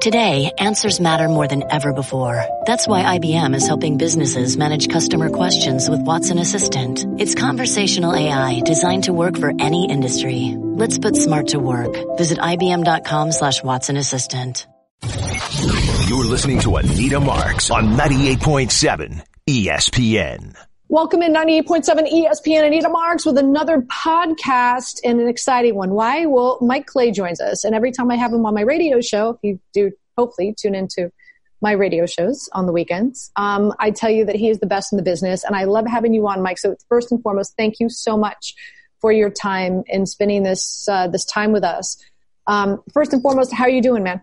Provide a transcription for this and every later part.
Today, answers matter more than ever before. That's why IBM is helping businesses manage customer questions with Watson Assistant. It's conversational AI designed to work for any industry. Let's put smart to work. Visit IBM.com slash Watson Assistant. You're listening to Anita Marks on 98.7 ESPN. Welcome in 98.7 ESPN Anita Marks with another podcast and an exciting one. Why? Well, Mike Clay joins us. And every time I have him on my radio show, if you do hopefully tune into my radio shows on the weekends, um, I tell you that he is the best in the business. And I love having you on, Mike. So first and foremost, thank you so much for your time and spending this, uh, this time with us. Um, first and foremost, how are you doing, man?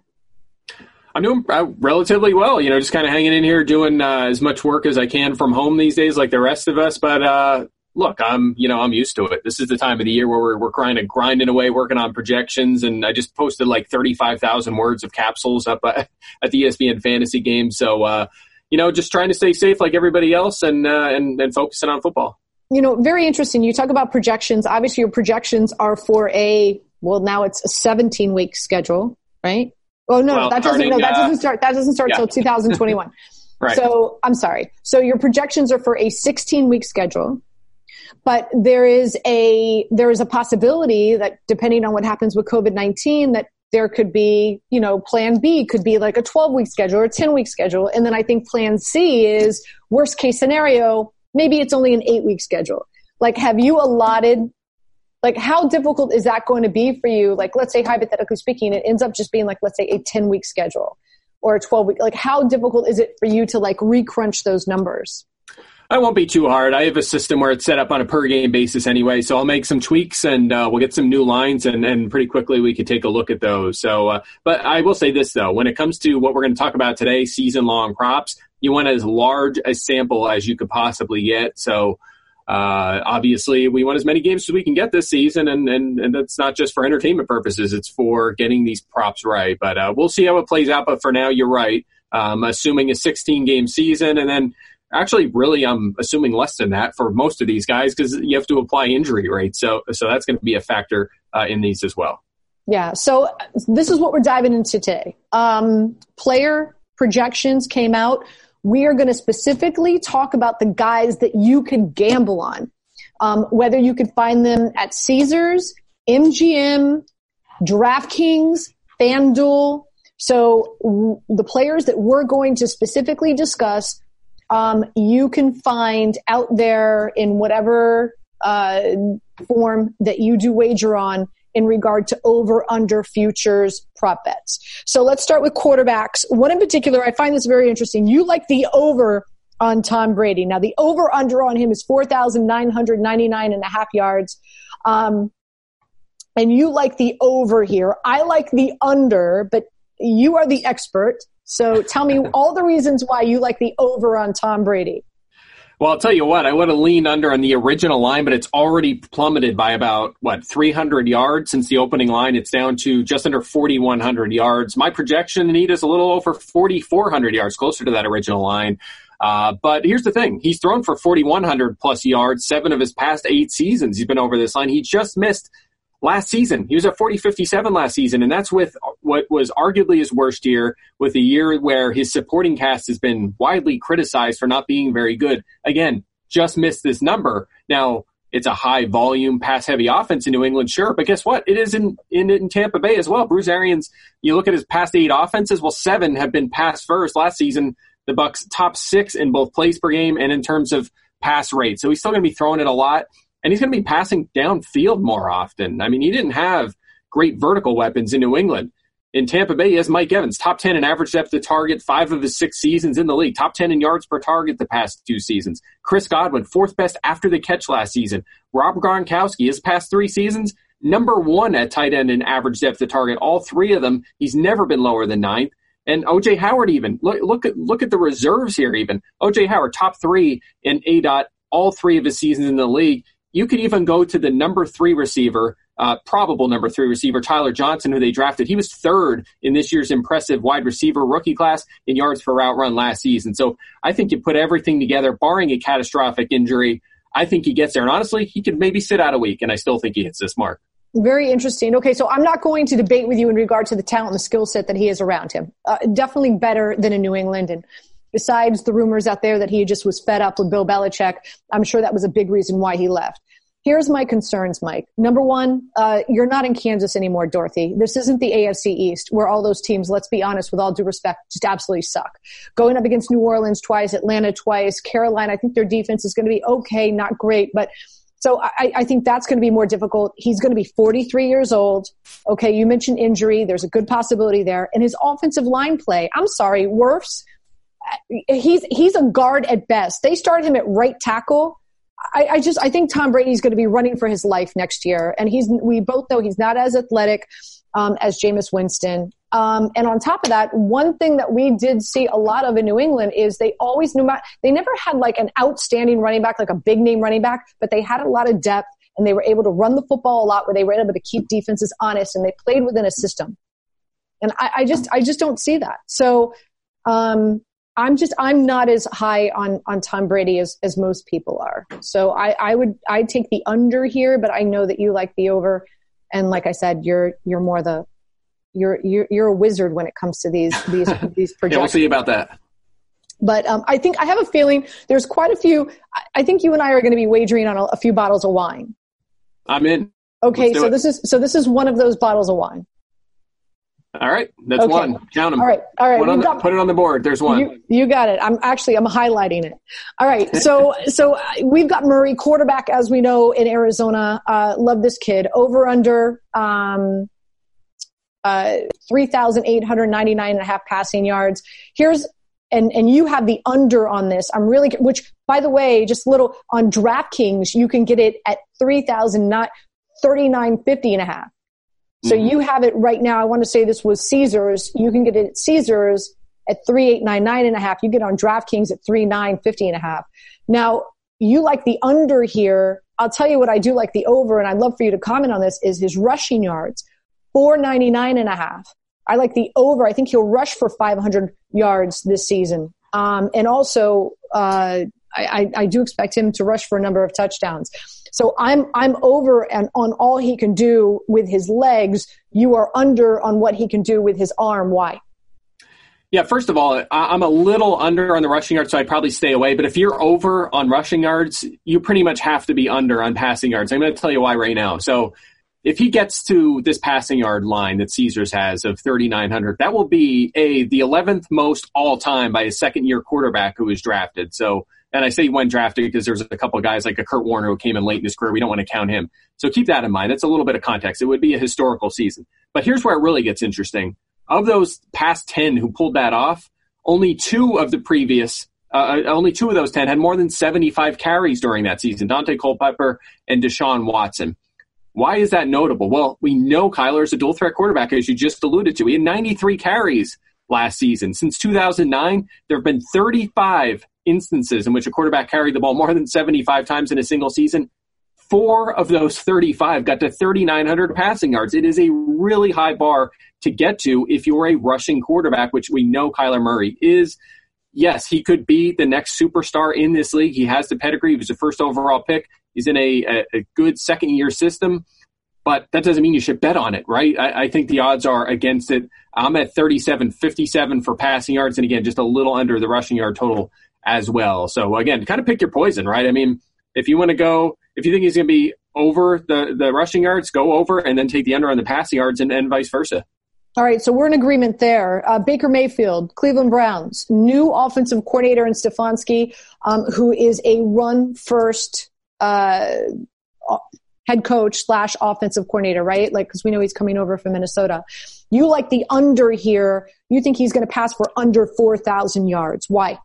I'm doing uh, relatively well. You know, just kind of hanging in here, doing uh, as much work as I can from home these days, like the rest of us. But uh, look, I'm you know I'm used to it. This is the time of the year where we're we're of grinding away, working on projections, and I just posted like 35,000 words of capsules up uh, at the ESPN fantasy game. So uh, you know, just trying to stay safe like everybody else, and uh, and and focusing on football. You know, very interesting. You talk about projections. Obviously, your projections are for a well, now it's a 17 week schedule, right? Oh no, well, that doesn't no, that uh, doesn't start that doesn't start until 2021. right. So I'm sorry. So your projections are for a 16 week schedule, but there is a there is a possibility that depending on what happens with COVID 19 that there could be, you know, plan B could be like a 12 week schedule or a 10 week schedule. And then I think plan C is worst case scenario, maybe it's only an eight week schedule. Like, have you allotted like how difficult is that going to be for you like let's say hypothetically speaking it ends up just being like let's say a 10 week schedule or a 12 week like how difficult is it for you to like recrunch those numbers I won't be too hard. I have a system where it's set up on a per game basis anyway, so I'll make some tweaks and uh, we'll get some new lines, and, and pretty quickly we could take a look at those. So, uh, but I will say this though, when it comes to what we're going to talk about today, season long props, you want as large a sample as you could possibly get. So, uh, obviously, we want as many games as we can get this season, and, and, and that's not just for entertainment purposes. It's for getting these props right. But uh, we'll see how it plays out. But for now, you're right. Um, assuming a 16 game season, and then actually, really, I'm assuming less than that for most of these guys because you have to apply injury rates. So, so that's going to be a factor uh, in these as well. Yeah. So this is what we're diving into today. Um, player projections came out we are going to specifically talk about the guys that you can gamble on. Um, whether you can find them at Caesars, MGM, DraftKings, FanDuel. So w- the players that we're going to specifically discuss, um, you can find out there in whatever uh, form that you do wager on in regard to over under futures prop bets. So let's start with quarterbacks. One in particular, I find this very interesting. You like the over on Tom Brady. Now the over under on him is 4,999 and a half yards. Um, and you like the over here. I like the under, but you are the expert. So tell me all the reasons why you like the over on Tom Brady. Well, I'll tell you what, I would have leaned under on the original line, but it's already plummeted by about, what, 300 yards since the opening line. It's down to just under 4,100 yards. My projection, Anita, is a little over 4,400 yards, closer to that original line. Uh, but here's the thing he's thrown for 4,100 plus yards, seven of his past eight seasons. He's been over this line. He just missed last season. He was at 40 57 last season, and that's with what was arguably his worst year, with a year where his supporting cast has been widely criticized for not being very good. Again, just missed this number. Now, it's a high volume, pass heavy offense in New England, sure, but guess what? It is in, in, in Tampa Bay as well. Bruce Arians, you look at his past eight offenses, well, seven have been pass first. Last season, the Bucs top six in both plays per game and in terms of pass rate. So he's still going to be throwing it a lot and he's going to be passing downfield more often. I mean, he didn't have great vertical weapons in New England. In Tampa Bay, he has Mike Evans, top 10 in average depth of target, five of his six seasons in the league, top 10 in yards per target the past two seasons. Chris Godwin, fourth best after the catch last season. Rob Gronkowski, his past three seasons, number one at tight end in average depth of target. All three of them, he's never been lower than ninth. And OJ Howard even look look at look at the reserves here. Even OJ Howard top three in A dot all three of his seasons in the league. You could even go to the number three receiver, uh, probable number three receiver, Tyler Johnson, who they drafted. He was third in this year's impressive wide receiver rookie class in yards per route run last season. So I think you put everything together, barring a catastrophic injury. I think he gets there. And honestly, he could maybe sit out a week, and I still think he hits this mark. Very interesting. Okay, so I'm not going to debate with you in regard to the talent and the skill set that he has around him. Uh, definitely better than a New England. And besides the rumors out there that he just was fed up with Bill Belichick, I'm sure that was a big reason why he left. Here's my concerns, Mike. Number one, uh, you're not in Kansas anymore, Dorothy. This isn't the AFC East where all those teams, let's be honest, with all due respect, just absolutely suck. Going up against New Orleans twice, Atlanta twice, Carolina, I think their defense is going to be okay, not great, but so I, I think that's going to be more difficult. He's going to be 43 years old. Okay, you mentioned injury. There's a good possibility there. And his offensive line play, I'm sorry, Wirfs, he's, he's a guard at best. They started him at right tackle. I, I just, I think Tom Brady's going to be running for his life next year. And he's, we both know he's not as athletic um, as Jameis Winston. Um, and on top of that, one thing that we did see a lot of in New England is they always knew, about, they never had like an outstanding running back, like a big name running back, but they had a lot of depth and they were able to run the football a lot where they were able to keep defenses honest and they played within a system. And I, I just, I just don't see that. So, um, I'm just I'm not as high on on Tom Brady as as most people are. So I I would I'd take the under here, but I know that you like the over. And like I said, you're you're more the you're you're you're a wizard when it comes to these these these projections. yeah, we'll see about that. But um, I think I have a feeling there's quite a few. I think you and I are going to be wagering on a, a few bottles of wine. I'm in. Okay, so it. this is so this is one of those bottles of wine. All right, that's okay. one. Count them. All right, all right. Got, put it on the board. There's one. You, you, got it. I'm actually I'm highlighting it. All right, so so uh, we've got Murray, quarterback, as we know in Arizona. Uh, love this kid. Over under um, uh, 3,899 and a half passing yards. Here's, and, and you have the under on this. I'm really, which by the way, just little on DraftKings, you can get it at 3,039.50 and a half. So mm-hmm. you have it right now. I want to say this was Caesars. You can get it at Caesars at 3899 and a half. You get on DraftKings at 3950 and a half. Now, you like the under here. I'll tell you what I do like the over, and I'd love for you to comment on this, is his rushing yards. 499 and a half. I like the over. I think he'll rush for 500 yards this season. Um, and also, uh, I, I, do expect him to rush for a number of touchdowns. So I'm I'm over and on all he can do with his legs. You are under on what he can do with his arm. Why? Yeah, first of all, I'm a little under on the rushing yards, so I'd probably stay away. But if you're over on rushing yards, you pretty much have to be under on passing yards. I'm going to tell you why right now. So if he gets to this passing yard line that Caesars has of 3,900, that will be a the 11th most all time by a second year quarterback who was drafted. So, and I say when drafted because there's a couple of guys like a Kurt Warner who came in late in his career. We don't want to count him. So keep that in mind. That's a little bit of context. It would be a historical season. But here's where it really gets interesting. Of those past 10 who pulled that off, only two of the previous uh, uh only two of those 10 had more than 75 carries during that season Daunte Culpepper and Deshaun Watson. Why is that notable? Well, we know Kyler is a dual threat quarterback, as you just alluded to. He had 93 carries last season. Since 2009, there have been 35 instances in which a quarterback carried the ball more than 75 times in a single season. Four of those 35 got to 3,900 passing yards. It is a really high bar to get to if you're a rushing quarterback, which we know Kyler Murray is. Yes, he could be the next superstar in this league. He has the pedigree. He was the first overall pick. He's in a, a, a good second year system, but that doesn't mean you should bet on it, right? I, I think the odds are against it. I'm at 37 57 for passing yards, and again, just a little under the rushing yard total as well. So, again, kind of pick your poison, right? I mean, if you want to go, if you think he's going to be over the, the rushing yards, go over and then take the under on the passing yards and, and vice versa. All right, so we're in agreement there. Uh, Baker Mayfield, Cleveland Browns, new offensive coordinator in Stefanski, um, who is a run first uh, head coach slash offensive coordinator, right? Like, because we know he's coming over from Minnesota. You like the under here. You think he's going to pass for under 4,000 yards. Why?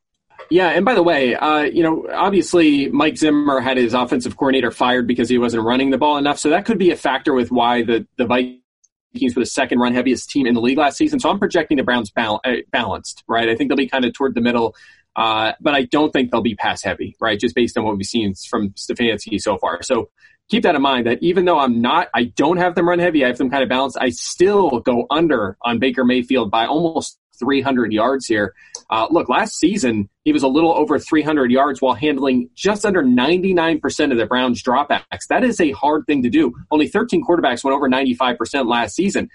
Yeah, and by the way, uh, you know, obviously Mike Zimmer had his offensive coordinator fired because he wasn't running the ball enough, so that could be a factor with why the the Vikings were the second run heaviest team in the league last season. So I'm projecting the Browns bal- uh, balanced, right? I think they'll be kind of toward the middle. Uh, but I don't think they'll be pass heavy, right? Just based on what we've seen from Stefanski so far. So keep that in mind that even though I'm not, I don't have them run heavy, I have them kind of balanced, I still go under on Baker Mayfield by almost 300 yards here. Uh, look, last season he was a little over 300 yards while handling just under 99% of the Browns dropbacks. That is a hard thing to do. Only 13 quarterbacks went over 95% last season.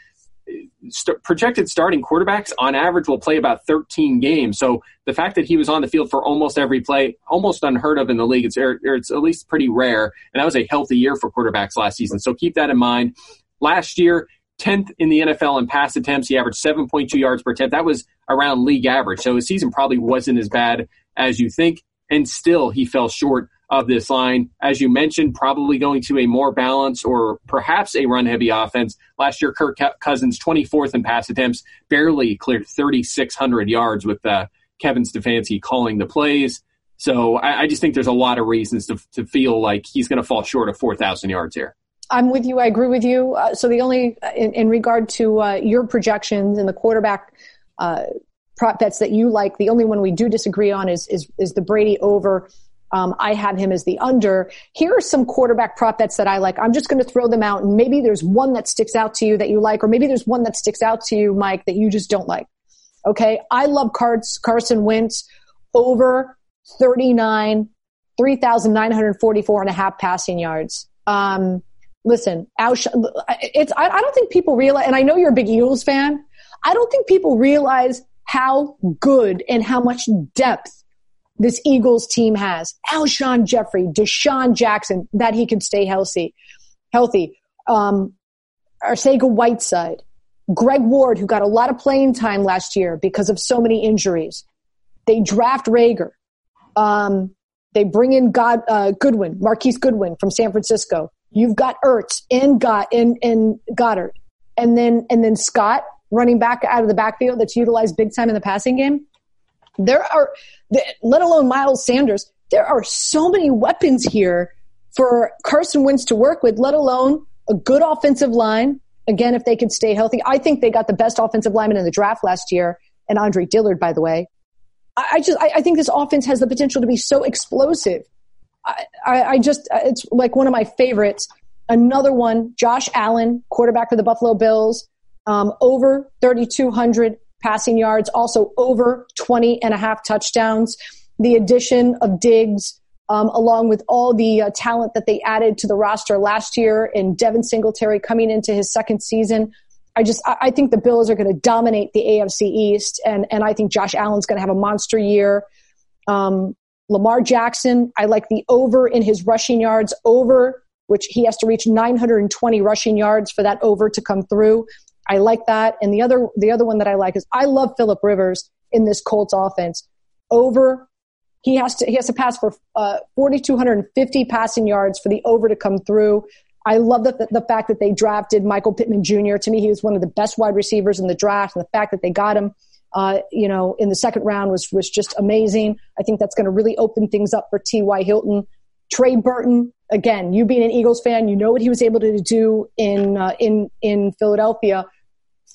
St- projected starting quarterbacks on average will play about 13 games. So the fact that he was on the field for almost every play, almost unheard of in the league. It's, it's at least pretty rare. And that was a healthy year for quarterbacks last season. So keep that in mind. Last year, 10th in the NFL in pass attempts. He averaged 7.2 yards per attempt. That was around league average. So his season probably wasn't as bad as you think. And still, he fell short of this line. As you mentioned, probably going to a more balanced or perhaps a run heavy offense. Last year, Kirk Cousins, 24th in pass attempts, barely cleared 3,600 yards with uh, Kevin Stefanski calling the plays. So I, I, just think there's a lot of reasons to, to feel like he's going to fall short of 4,000 yards here. I'm with you. I agree with you. Uh, so the only, in, in regard to uh, your projections and the quarterback uh, prop bets that you like, the only one we do disagree on is is, is the Brady over. Um, I have him as the under. Here are some quarterback prop bets that I like. I'm just going to throw them out, and maybe there's one that sticks out to you that you like, or maybe there's one that sticks out to you, Mike, that you just don't like. Okay, I love cards, Carson Wentz over 39, 3,944 and a half passing yards. Um, listen, it's, I, I don't think people realize, and I know you're a big Eagles fan. I don't think people realize how good and how much depth this Eagles team has. Alshon Jeffery, DeSean Jackson, that he can stay healthy, healthy. Um, Whiteside, Greg Ward, who got a lot of playing time last year because of so many injuries. They draft Reagor. Um, they bring in God, uh, Goodwin, Marquise Goodwin from San Francisco. You've got Ertz and got and, and Goedert, and then and then Scott running back out of the backfield that's utilized big time in the passing game. There are, let alone Miles Sanders. There are so many weapons here for Carson Wentz to work with. Let alone a good offensive line. Again, if they could stay healthy, I think they got the best offensive lineman in the draft last year, and Andre Dillard, by the way. I, just I think this offense has the potential to be so explosive. I, I, just, it's like one of my favorites. Another one, Josh Allen, quarterback for the Buffalo Bills, um, over 3,200 passing yards, also over 20 and a half touchdowns. The addition of Diggs, um, along with all the uh, talent that they added to the roster last year and Devin Singletary coming into his second season. I just, I, I think the Bills are going to dominate the AFC East and, and I think Josh Allen's going to have a monster year. Um, Lamar Jackson, I like the over in his rushing yards, over which he has to reach 920 rushing yards for that over to come through. I like that. And the other, the other one that I like is I love Philip Rivers in this Colts offense. Over, he has to, he has to pass for uh, 4,250 passing yards for the over to come through. I love the, the fact that they drafted Michael Pittman Jr. To me, he was one of the best wide receivers in the draft. And the fact that they got him uh, you know, in the second round was was just amazing. I think that's going to really open things up for T.Y. Hilton. Trey Burton, again, you being an Eagles fan, you know what he was able to do in uh, in in Philadelphia.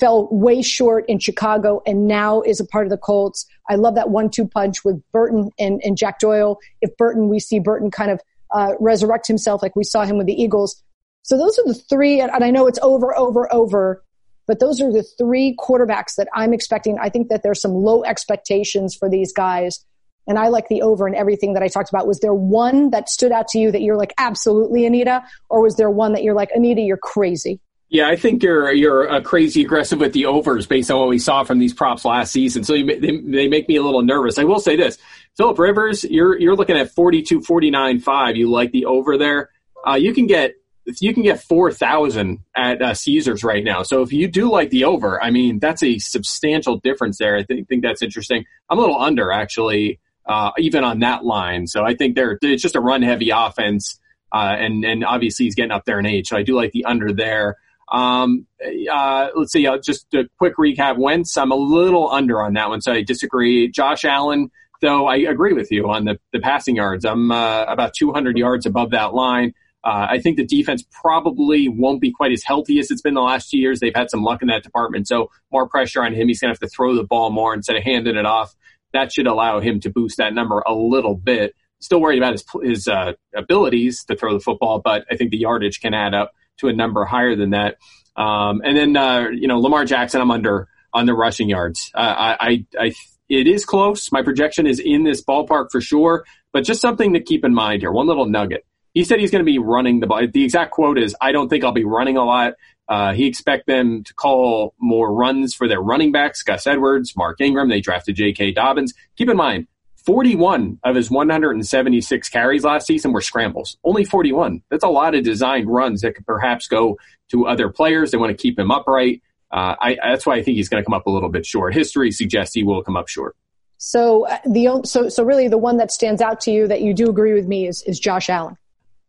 Fell way short in Chicago and now is a part of the Colts. I love that one-two punch with Burton and, and Jack Doyle. If Burton, we see Burton kind of uh, resurrect himself like we saw him with the Eagles. So those are the three, and I know it's over, over, over but those are the three quarterbacks that I'm expecting. I think that there's some low expectations for these guys. And I like the over and everything that I talked about. Was there one that stood out to you that you're like, absolutely, Anita? Or was there one that you're like, Anita, you're crazy? Yeah, I think you're you're uh, crazy aggressive with the overs based on what we saw from these props last season. So you, they, they make me a little nervous. I will say this: Philip Rivers, you're you're looking at 42, 49, 5. You like the over there. Uh, you can get you can get 4,000 at uh, Caesars right now. So if you do like the over, I mean, that's a substantial difference there. I think, think that's interesting. I'm a little under actually, uh, even on that line. So I think they're, it's just a run heavy offense. Uh, and, and obviously he's getting up there in age. So I do like the under there. Um, uh, let's see, uh, just a quick recap. Wentz, I'm a little under on that one. So I disagree. Josh Allen, though, I agree with you on the, the passing yards. I'm, uh, about 200 yards above that line. Uh, I think the defense probably won't be quite as healthy as it's been the last two years. They've had some luck in that department, so more pressure on him. He's going to have to throw the ball more instead of handing it off. That should allow him to boost that number a little bit. Still worried about his his uh, abilities to throw the football, but I think the yardage can add up to a number higher than that. Um, and then uh, you know Lamar Jackson, I'm under on the rushing yards. Uh, I, I, I, it is close. My projection is in this ballpark for sure, but just something to keep in mind here. One little nugget. He said he's going to be running the ball. The exact quote is, "I don't think I'll be running a lot." Uh, he expect them to call more runs for their running backs, Gus Edwards, Mark Ingram. They drafted J.K. Dobbins. Keep in mind, 41 of his 176 carries last season were scrambles. Only 41. That's a lot of designed runs that could perhaps go to other players. They want to keep him upright. Uh, I, that's why I think he's going to come up a little bit short. History suggests he will come up short. So uh, the so so really the one that stands out to you that you do agree with me is is Josh Allen.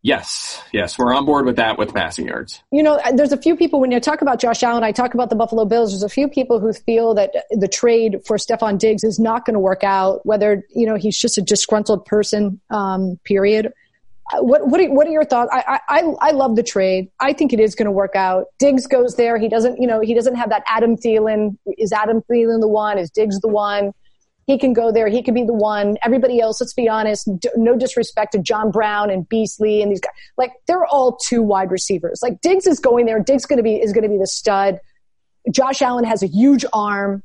Yes, yes, we're on board with that with passing yards. You know, there's a few people when you talk about Josh Allen, I talk about the Buffalo Bills. There's a few people who feel that the trade for Stefon Diggs is not going to work out. Whether you know he's just a disgruntled person, um, period. What what are, what are your thoughts? I, I I love the trade. I think it is going to work out. Diggs goes there. He doesn't you know he doesn't have that Adam Thielen. Is Adam Thielen the one? Is Diggs the one? He can go there. He can be the one. Everybody else, let's be honest, no disrespect to John Brown and Beasley and these guys. Like they're all two wide receivers. Like Diggs is going there. Diggs going to be is going to be the stud. Josh Allen has a huge arm.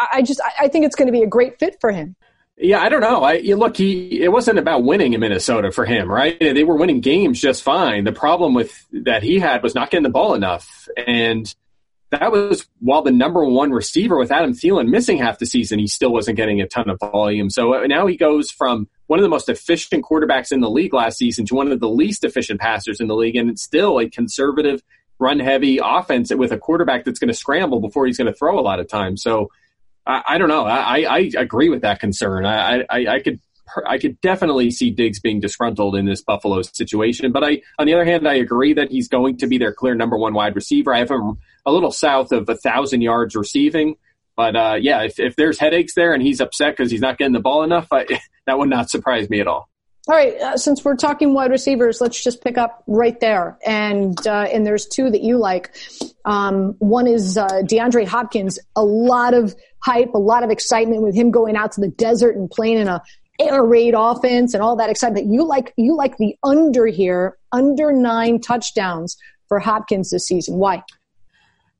I, I just I, I think it's going to be a great fit for him. Yeah, I don't know. I look, he it wasn't about winning in Minnesota for him, right? They were winning games just fine. The problem with that he had was not getting the ball enough, and that was while the number one receiver with Adam Thielen missing half the season, he still wasn't getting a ton of volume. So uh, now he goes from one of the most efficient quarterbacks in the league last season to one of the least efficient passers in the league, and it's still a conservative, run heavy offense with a quarterback that's going to scramble before he's going to throw a lot of times. So I, I don't know. I, I, agree with that concern. I, I, I could I could definitely see Diggs being disgruntled in this Buffalo situation. But I, on the other hand, I agree that he's going to be their clear number one wide receiver. I have him a little south of a thousand yards receiving. But uh, yeah, if, if there's headaches there and he's upset because he's not getting the ball enough, I, that would not surprise me at all. All right, uh, since we're talking wide receivers, let's just pick up right there. And uh, and there's two that you like. Um, one is uh, DeAndre Hopkins. A lot of hype, a lot of excitement with him going out to the desert and playing in a air raid offense and all that excitement. You like you like the under here, under nine touchdowns for Hopkins this season. Why?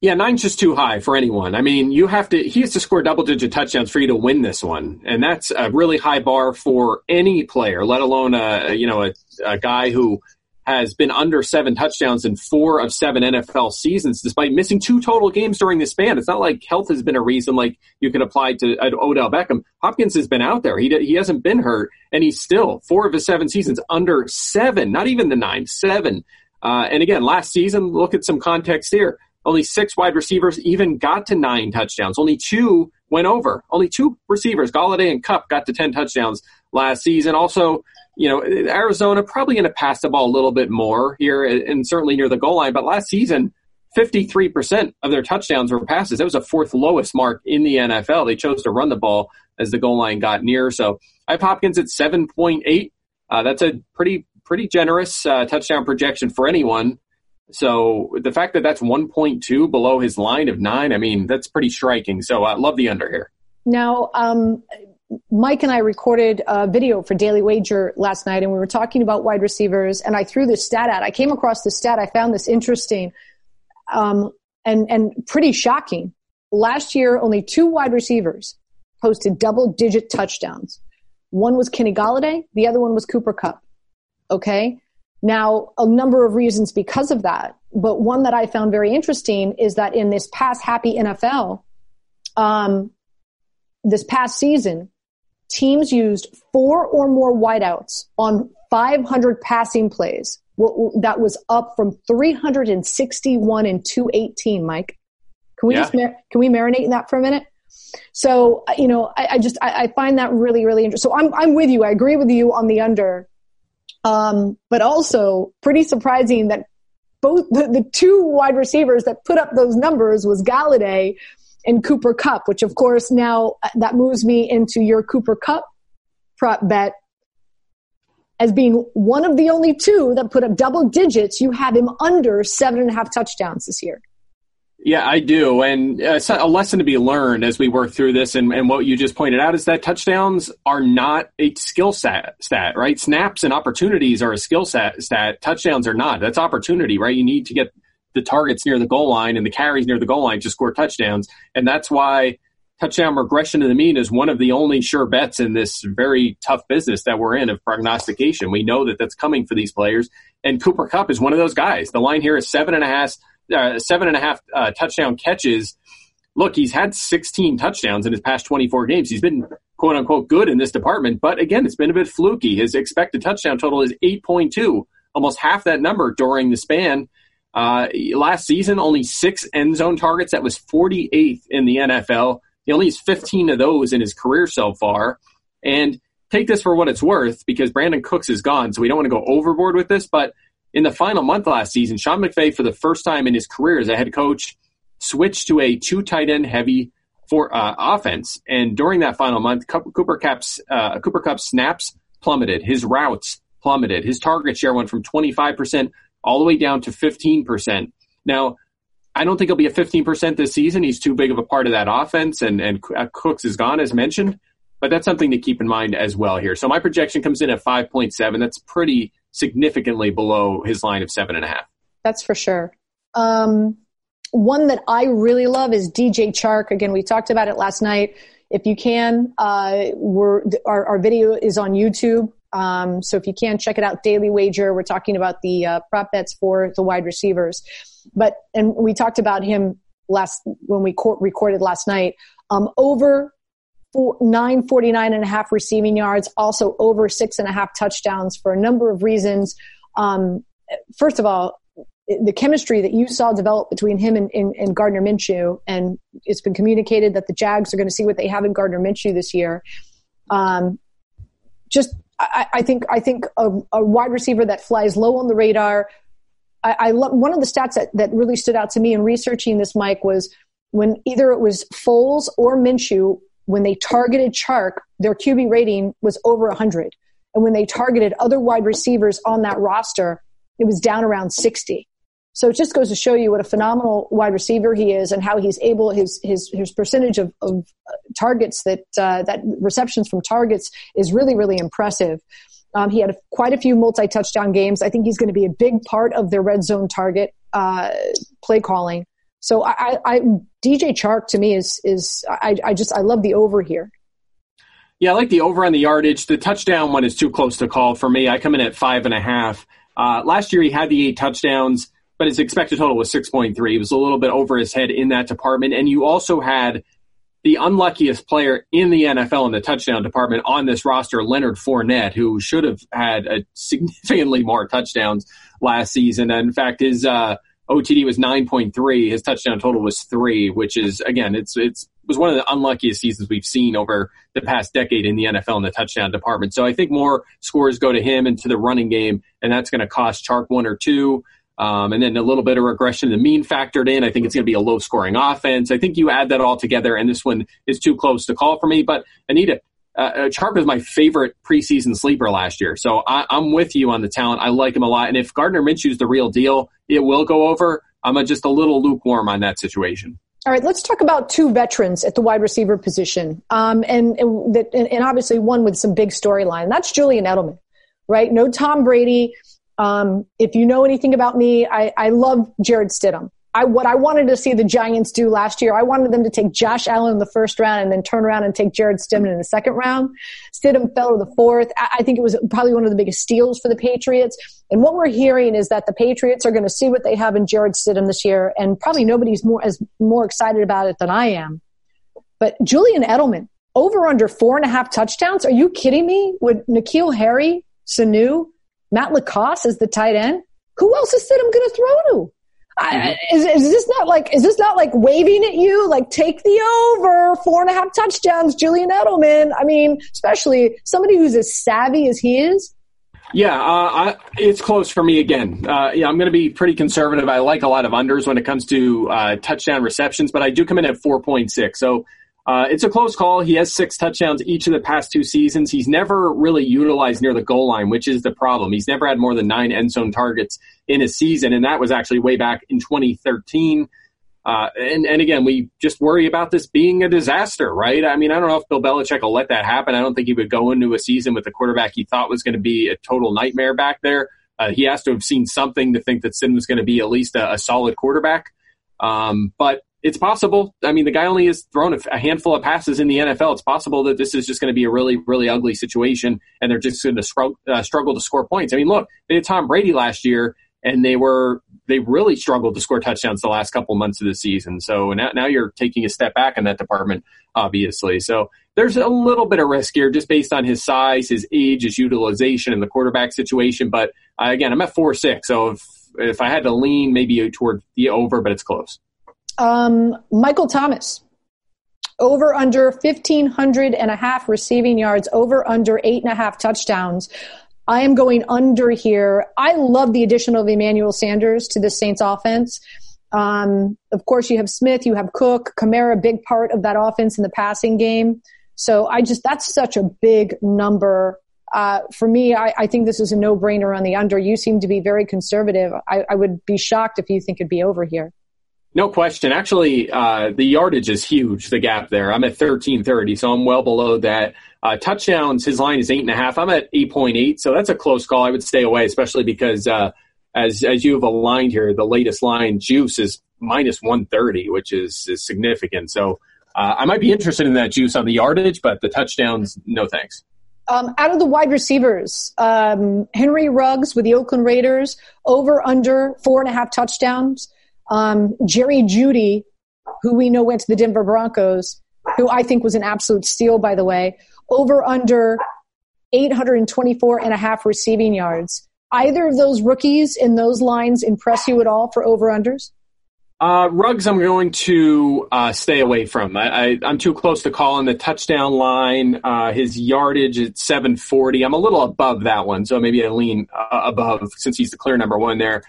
Yeah, nine's just too high for anyone. I mean, you have to, he has to score double digit touchdowns for you to win this one. And that's a really high bar for any player, let alone a, you know, a, a guy who has been under seven touchdowns in four of seven NFL seasons, despite missing two total games during this span. It's not like health has been a reason like you can apply to uh, Odell Beckham. Hopkins has been out there. He, he hasn't been hurt, and he's still four of his seven seasons under seven, not even the nine, seven. Uh, and again, last season, look at some context here. Only six wide receivers even got to nine touchdowns. Only two went over. Only two receivers, Golladay and Kupp, got to 10 touchdowns last season. Also, you know, Arizona probably going to pass the ball a little bit more here and certainly near the goal line. But last season, 53% of their touchdowns were passes. That was a fourth lowest mark in the NFL. They chose to run the ball as the goal line got near. So I have Hopkins at 7.8. Uh, that's a pretty, pretty generous uh, touchdown projection for anyone. So the fact that that's 1.2 below his line of nine, I mean, that's pretty striking. So I love the under here. Now, um, Mike and I recorded a video for Daily Wager last night, and we were talking about wide receivers. And I threw this stat out. I came across this stat. I found this interesting um, and and pretty shocking. Last year, only two wide receivers posted double-digit touchdowns. One was Kenny Golladay. The other one was Cooper Kupp. Okay, now, a number of reasons because of that, but one that I found very interesting is that in this past happy NFL, um, this past season, teams used four or more wideouts on 500 passing plays. That was up from 361 and 218. Mike, can we yeah. just mar- can we marinate in that for a minute? So you know, I, I just I, I, find that really really interesting. So I'm I'm with you. I agree with you on the under um, but also pretty surprising that both the, the, two wide receivers that put up those numbers was Golladay and Cooper Kupp, which of course now uh, that moves me into your Cooper Kupp prop bet as being one of the only two that put up double digits. You have him under seven and a half touchdowns this year. Yeah, I do. And uh, a lesson to be learned as we work through this. And, and, what you just pointed out is that touchdowns are not a skill stat, stat, right? Snaps and opportunities are a skill stat, stat. Touchdowns are not. That's opportunity, right? You need to get the targets near the goal line and the carries near the goal line to score touchdowns. And that's why touchdown regression to the mean is one of the only sure bets in this very tough business that we're in of prognostication. We know that that's coming for these players. And Cooper Kupp is one of those guys. The line here is seven and a half, uh, seven and a half uh, touchdown catches. Look, he's had 16 touchdowns in his past 24 games. He's been quote unquote good in this department, but again, it's been a bit fluky. His expected touchdown total is 8.2, almost half that number during the span. Uh, last season, only six end zone targets. That was 48th in the NFL. He only has 15 of those in his career so far. And take this for what it's worth because Brandin Cooks is gone, so we don't want to go overboard with this. But in the final month last season, Sean McVay, for the first time in his career as a head coach, switched to a two tight end heavy for uh, offense. And during that final month, Cooper Kupp's uh, Cooper Kupp snaps plummeted, his routes plummeted, his target share went from 25% all the way down to 15%. Now, I don't think he'll be at 15% this season. He's too big of a part of that offense, and, and uh, Cooks is gone, as mentioned. But that's something to keep in mind as well here. So my projection comes in at 5.7. That's pretty significantly below his line of 7.5. That's for sure. Um, one that I really love is DJ Chark. Again, we talked about it last night. If you can, uh, we're, our, our video is on YouTube. Um, so if you can check it out, Daily Wager. We're talking about the uh, prop bets for the wide receivers, but and we talked about him last when we co- recorded last night. Um, over four, 949 and a half receiving yards, also over six and a half touchdowns for a number of reasons. Um, first of all, the chemistry that you saw develop between him and, and, and, Gardner Minshew, and it's been communicated that the Jags are going to see what they have in Gardner Minshew this year. Um, just I, I think I think a, a, wide receiver that flies low on the radar. I, I love one of the stats that, that really stood out to me in researching this, Mike, was when either it was Foles or Minshew, when they targeted Chark, their QB rating was over 100. And when they targeted other wide receivers on that roster, it was down around 60. So it just goes to show you what a phenomenal wide receiver he is and how he's able his his his percentage of, of targets that uh, that receptions from targets is really really impressive. Um, he had a, quite a few multi touchdown games. I think he's going to be a big part of their red zone target uh, play calling. So I, I, DJ Chark to me is is I, I just I love the over here. Yeah, I like the over on the yardage. The touchdown one is too close to call for me. I come in at five and a half. Uh, last year he had the eight touchdowns but his expected total was 6.3. He was a little bit over his head in that department. And you also had the unluckiest player in the NFL in the touchdown department on this roster, Leonard Fournette, who should have had significantly more touchdowns last season. And in fact, his uh, OTD was 9.3. His touchdown total was three, which is again, it's it's was one of the unluckiest seasons we've seen over the past decade in the NFL in the touchdown department. So I think more scores go to him and to the running game, and that's going to cost Chark one or two. Um, and then a little bit of regression the mean factored in. I think it's going to be a low scoring offense. I think you add that all together, and this one is too close to call for me. But Anita, uh, uh was my favorite preseason sleeper last year. So I, am with you on the talent. I like him a lot. And if Gardner Minshew's the real deal, it will go over. I'm just a little lukewarm on that situation. All right, let's talk about two veterans at the wide receiver position, um, and, and, and obviously one with some big storyline. That's Julian Edelman, right? No Tom Brady. Um, if you know anything about me, I, I love Jarrett Stidham. I, what I wanted to see the Giants do last year, I wanted them to take Josh Allen in the first round and then turn around and take Jarrett Stidham in the second round. Stidham fell to the fourth. I, I think it was probably one of the biggest steals for the Patriots. And what we're hearing is that the Patriots are going to see what they have in Jarrett Stidham this year, and probably nobody's more as more excited about it than I am. But Julian Edelman, over under four and a half touchdowns? Are you kidding me? With N'Keal Harry, Sanu, Matt LaCosse is the tight end. Who else is Stidham going to throw to? I, is, is this not like is this not like waving at you like take the over four and a half touchdowns Julian Edelman I mean especially somebody who's as savvy as he is yeah, uh, I, it's close for me again. Uh, yeah, I'm going to be pretty conservative. I like a lot of unders when it comes to uh, touchdown receptions, but I do come in at 4.6. So uh, it's a close call. He has six touchdowns each of the past two seasons. He's never really utilized near the goal line, which is the problem. He's never had more than nine end zone targets in a season, and that was actually way back in 2013. Uh, and, and again, we just worry about this being a disaster, right? I mean, I don't know if Bill Belichick will let that happen. I don't think he would go into a season with a quarterback he thought was going to be a total nightmare back there. Uh, he has to have seen something to think that Sin was going to be at least a, a solid quarterback. Um, but it's possible. I mean, the guy only has thrown a, handful of passes in the NFL. It's possible that this is just going to be a really, really ugly situation, and they're just going to struggle, uh, struggle to score points. I mean, look, they had Tom Brady last year, and they were they really struggled to score touchdowns the last couple months of the season. So now, now you're taking a step back in that department, obviously. So there's a little bit of risk here just based on his size, his age, his utilization, and the quarterback situation. But uh, again, I'm at four six, so if if I had to lean, maybe toward the over, but it's close. Um, Michael Thomas. Over under 1,500 and a half receiving yards, over under eight and a half touchdowns. I am going under here. I love the addition of Emmanuel Sanders to the Saints offense. Um, of course, you have Smith, you have Cook, Kamara, big part of that offense in the passing game. So I just, that's such a big number. Uh, for me, I, I, think this is a no brainer on the under. You seem to be very conservative. I, I, would be shocked if you think it'd be over here. No question. Actually, uh, the yardage is huge, the gap there. I'm at 1330, so I'm well below that. Uh, touchdowns, his line is eight and a half. I'm at 8.8, so that's a close call. I would stay away, especially because, uh, as, as you have aligned here, the latest line, juice is minus 130, which is, is significant. So, uh, I might be interested in that juice on the yardage, but the touchdowns, no thanks. Um, out of the wide receivers, um, Henry Ruggs with the Oakland Raiders, over under four and a half touchdowns. Um, Jerry Jeudy, who we know went to the Denver Broncos, who I think was an absolute steal, by the way, over under 824 and a half receiving yards. Either of those rookies in those lines impress you at all for over unders? Uh, Ruggs, I'm going to uh, stay away from. I, am too close to calling the touchdown line. Uh, his yardage at 740. I'm a little above that one, so maybe I lean uh, above since he's the clear number one there.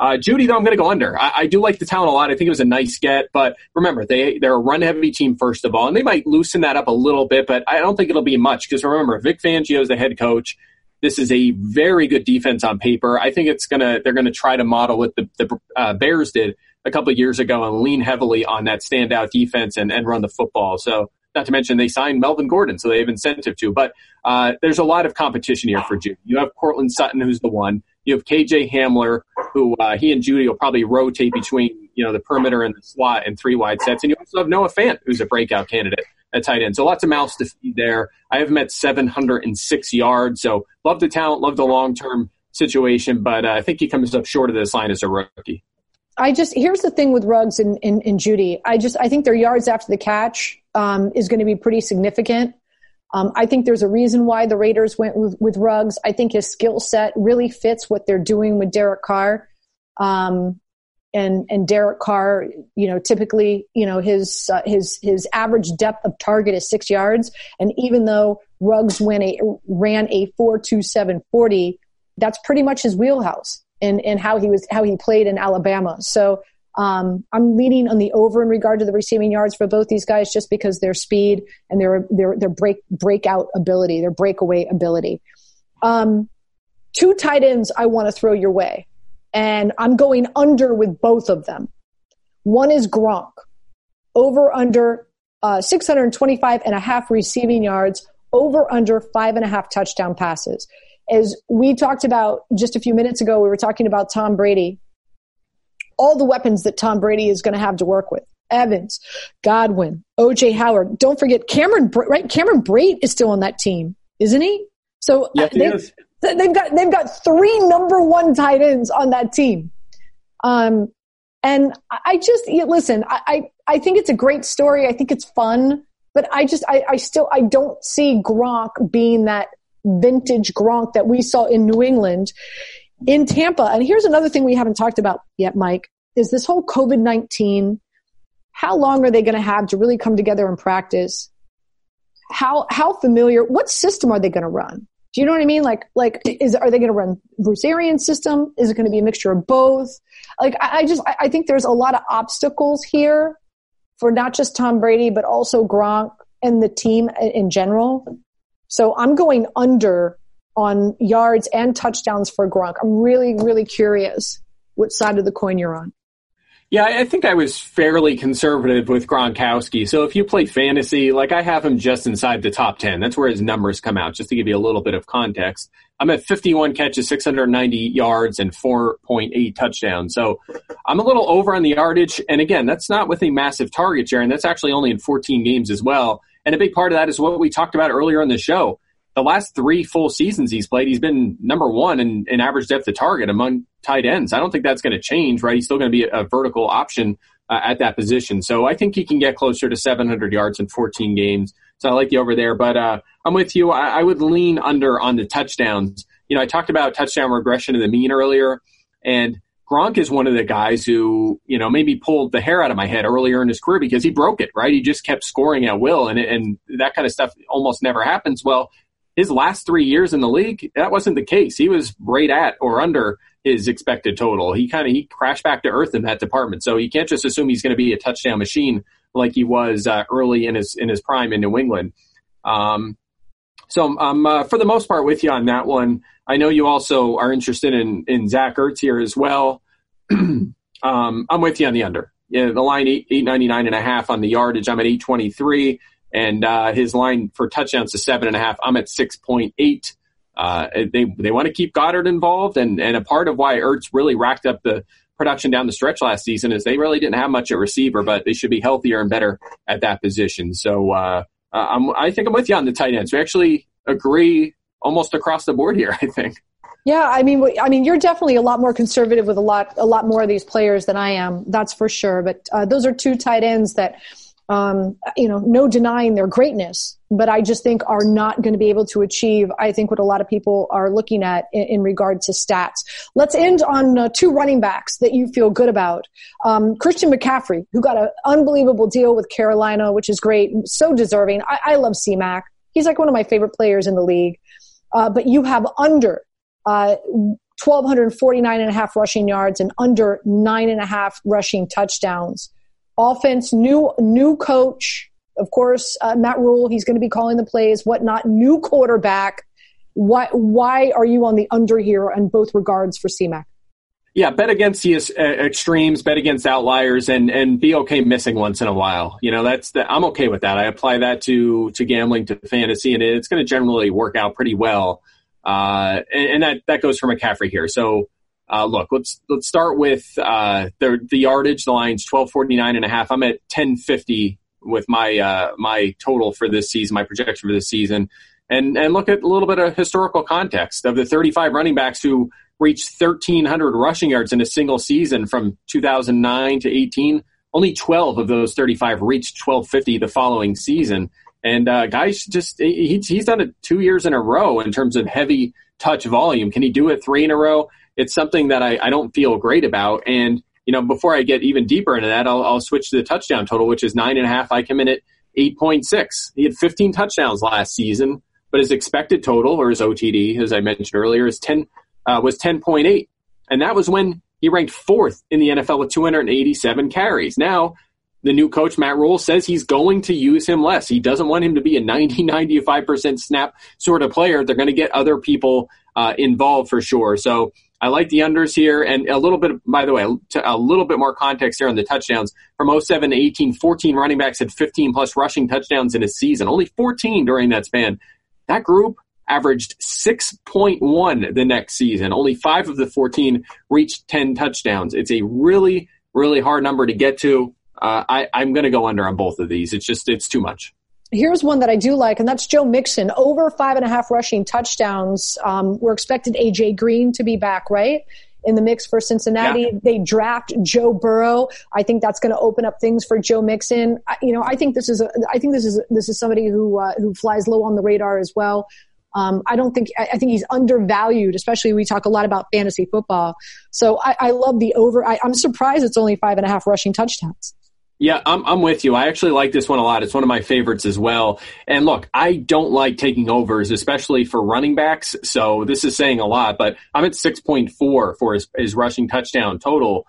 Uh, Jeudy, though, I'm going to go under. I, I, do like the talent a lot. I think it was a nice get, but remember, they they're a run heavy team first of all, and they might loosen that up a little bit, but I don't think it'll be much because remember, Vic Fangio is the head coach. This is a very good defense on paper. I think it's gonna they're gonna try to model what the, the uh, Bears did a couple of years ago and lean heavily on that standout defense and, and run the football. So not to mention they signed Melvin Gordon, so they have incentive to. But uh, there's a lot of competition here for Jeudy. You have Courtland Sutton, who's the one. You have KJ Hamler, who uh, he and Jeudy will probably rotate between you know the perimeter and the slot and three wide sets. And you also have Noah Fant, who's a breakout candidate at tight end. So lots of mouths to feed there. I have him at 706 yards. So love the talent, love the long term situation, but uh, I think he comes up short of this line as a rookie. I just here's the thing with Ruggs and, and, and Jeudy. I just I think their yards after the catch um, is going to be pretty significant. Um, I think there's a reason why the Raiders went with, with Ruggs. I think his skill set really fits what they're doing with Derek Carr. Um, and and Derek Carr, you know, typically, you know, his uh, his his average depth of target is six yards, and even though Ruggs went a, ran a four two seven forty, that's pretty much his wheelhouse and and how he was how he played in Alabama. So um, I'm leaning on the over in regard to the receiving yards for both these guys, just because their speed and their their their break breakout ability, their breakaway ability. Um, two tight ends I want to throw your way, and I'm going under with both of them. One is Gronk, over under uh, 625 and a half receiving yards, over under five and a half touchdown passes. As we talked about just a few minutes ago, we were talking about Tom Brady all the weapons that Tom Brady is going to have to work with. Evans, Godwin, OJ Howard. Don't forget Cameron, right? Cameron Brate is still on that team, isn't he? So yes, they, they've got they've got three number one tight ends on that team. Um, and I just listen. I, I I think it's a great story. I think it's fun, but I just I, I still I don't see Gronk being that vintage Gronk that we saw in New England in Tampa, and here's another thing we haven't talked about yet, Mike, is this whole COVID 19. How long are they going to have to really come together and practice? How, how familiar, what system are they going to run? Do you know what I mean? Like, like, is, are they going to run Bruce Arians system? Is it going to be a mixture of both? Like, I, I just, I, I think there's a lot of obstacles here for not just Tom Brady, but also Gronk and the team in general. So I'm going under on yards and touchdowns for Gronk. I'm really, really curious what side of the coin you're on. Yeah, I think I was fairly conservative with Gronkowski. So if you play fantasy, like I have him just inside the top 10. That's where his numbers come out, just to give you a little bit of context. I'm at 51 catches, 690 yards, and 4.8 touchdowns. So I'm a little over on the yardage. And again, that's not with a massive target share, and that's actually only in 14 games as well. And a big part of that is what we talked about earlier in the show the last three full seasons he's played, he's been number one in, in average depth of target among tight ends. I don't think that's going to change, right? He's still going to be a, a vertical option uh, at that position. So I think he can get closer to 700 yards in 14 games. So I like you over there, but uh, I'm with you. I, I would lean under on the touchdowns. You know, I talked about touchdown regression of the mean earlier, and Gronk is one of the guys who, you know, maybe pulled the hair out of my head earlier in his career because he broke it, right? He just kept scoring at will, and and that kind of stuff almost never happens. Well, his last three years in the league, that wasn't the case. He was right at or under his expected total. He kind of he crashed back to earth in that department. So you can't just assume he's going to be a touchdown machine like he was uh, early in his in his prime in New England. Um, so I'm uh, for the most part with you on that one. I know you also are interested in in Zach Ertz here as well. um, I'm with you on the under. Yeah, the line eight eight ninety nine and a half on the yardage. I'm at eight twenty three and uh, his line for touchdowns is seven and a half. I'm at six point eight. Uh, they they want to keep Goedert involved, and and a part of why Ertz really racked up the production down the stretch last season is they really didn't have much at receiver, but they should be healthier and better at that position. So uh, I think I'm with you on the tight ends. We actually agree almost across the board here. I think. Yeah, I mean, I mean, you're definitely a lot more conservative with a lot, a lot more of these players than I am. That's for sure. But uh, those are two tight ends that um, you know, no denying their greatness, but I just think are not going to be able to achieve, I think, what a lot of people are looking at in, in regard to stats. Let's end on uh, two running backs that you feel good about. Um, Christian McCaffrey, who got an unbelievable deal with Carolina, which is great, so deserving. I, I love C-Mac. He's like one of my favorite players in the league. Uh, but you have under uh, 1,249 and a half rushing yards and under nine and a half rushing touchdowns offense, new new coach. Of course, uh, Matt Rhule. He's going to be calling the plays, whatnot. New quarterback. Why why are you on the under here in both regards for CMAC? Yeah, bet against the uh, extremes, bet against outliers, and and be okay missing once in a while. You know, that's the, I'm okay with that. I apply that to to gambling, to fantasy, and it's going to generally work out pretty well. Uh, and, and, that that goes for McCaffrey here. So uh, look, let's let's start with uh, the the yardage. The line's twelve forty nine and a half. I'm at ten fifty with my uh, my total for this season, my projection for this season, and and look at a little bit of historical context of the thirty five running backs who reached thirteen hundred rushing yards in a single season from two thousand nine to eighteen. Only twelve of those thirty five reached twelve fifty the following season. And uh, guys, just he, he's done it two years in a row in terms of heavy touch volume. Can he do it three in a row? It's something that I, I don't feel great about. And, you know, before I get even deeper into that, I'll, I'll switch to the touchdown total, which is nine and a half. I come in at 8.6. He had 15 touchdowns last season, but his expected total or his OTD, as I mentioned earlier, is 10, uh, was 10.8. And that was when he ranked fourth in the NFL with 287 carries. Now, the new coach, Matt Rhule, says he's going to use him less. He doesn't want him to be a 90, 95% snap sort of player. They're going to get other people uh, involved for sure. So I like the unders here, and a little bit, by the way, a little bit more context here on the touchdowns. From 07 to 18, 14 running backs had 15 plus rushing touchdowns in a season, only 14 during that span. That group averaged 6.1 the next season. Only five of the 14 reached 10 touchdowns. It's a really, really hard number to get to. Uh, I, I'm going to go under on both of these. It's just, it's too much. Here's one that I do like, and that's Joe Mixon. Over five and a half rushing touchdowns. Um, we're expected AJ Green to be back, right? In the mix for Cincinnati. Yeah. They draft Joe Burrow. I think that's going to open up things for Joe Mixon. I, you know, I think this is a, I think this is this is somebody who uh, who flies low on the radar as well. Um, I don't think I, I, think he's undervalued, especially we talk a lot about fantasy football. So I, I love the over. I, I'm surprised it's only five and a half rushing touchdowns. Yeah, I'm, I'm with you. I actually like this one a lot. It's one of my favorites as well. And look, I don't like taking overs, especially for running backs. So this is saying a lot, but I'm at 6.4 for his, his rushing touchdown total.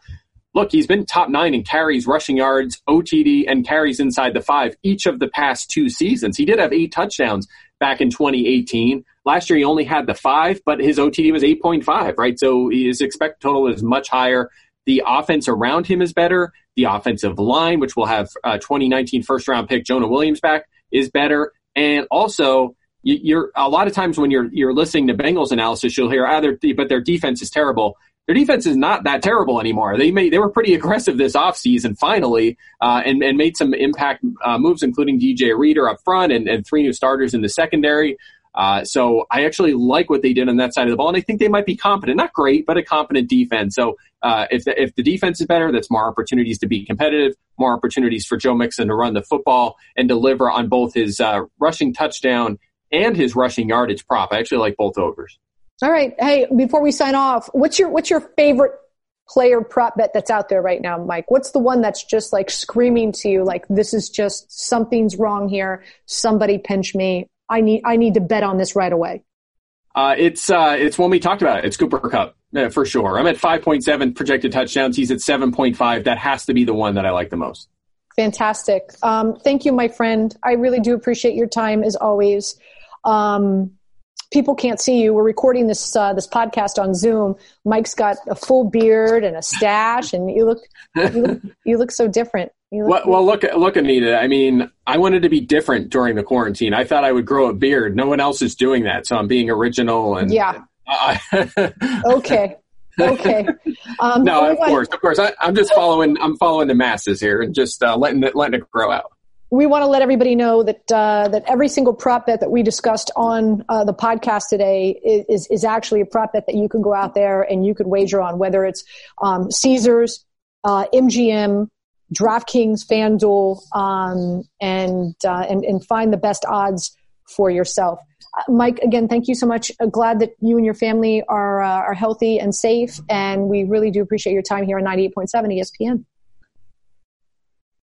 Look, he's been top nine in carries, rushing yards, OTD, and carries inside the five each of the past two seasons. He did have eight touchdowns back in 2018. Last year, he only had the five, but his OTD was 8.5, right? So his expected total is much higher The offense around him is better. The offensive line, which will have uh, 2019 first round pick Jonah Williams back, is better. And also, you're a lot of times when you're you're listening to Bengals analysis, you'll hear, ah, but their defense is terrible. Their defense is not that terrible anymore. They made they were pretty aggressive this offseason finally, uh, and and made some impact uh, moves, including DJ Reader up front and, and three new starters in the secondary. Uh, so I actually like what they did on that side of the ball, and I think they might be competent. Not great, but a competent defense. So uh, if the, if the defense is better, that's more opportunities to be competitive, more opportunities for Joe Mixon to run the football and deliver on both his uh, rushing touchdown and his rushing yardage prop. I actually like both overs. All right. Hey, before we sign off, what's your what's your favorite player prop bet that's out there right now, Mike? What's the one that's just like screaming to you like this is just something's wrong here. Somebody pinch me. I need I need to bet on this right away. Uh, it's uh, it's one we talked about. it. It's Cooper Kupp uh, for sure. I'm at 5.7 projected touchdowns. He's at 7.5. That has to be the one that I like the most. Fantastic. Um, thank you, my friend. I really do appreciate your time as always. Um, people can't see you. We're recording this uh, this podcast on Zoom. Mike's got a full beard and a stash, and you look you look, you look so different. Well, well, look, look, Anita. I mean, I wanted to be different during the quarantine. I thought I would grow a beard. No one else is doing that, so I'm being original. And yeah. okay. Okay. Um, no, of course, of course. I, am just following. I'm following the masses here and just uh, letting it letting it grow out. We want to let everybody know that uh, that every single prop bet that we discussed on uh, the podcast today is is actually a prop bet that you can go out there and you could wager on, whether it's um, Caesars, MGM, uh, DraftKings, FanDuel, um, and, uh, and and find the best odds for yourself. Uh, Mike, again, thank you so much. Uh, glad that you and your family are uh, are healthy and safe, and we really do appreciate your time here on 98.7 ESPN.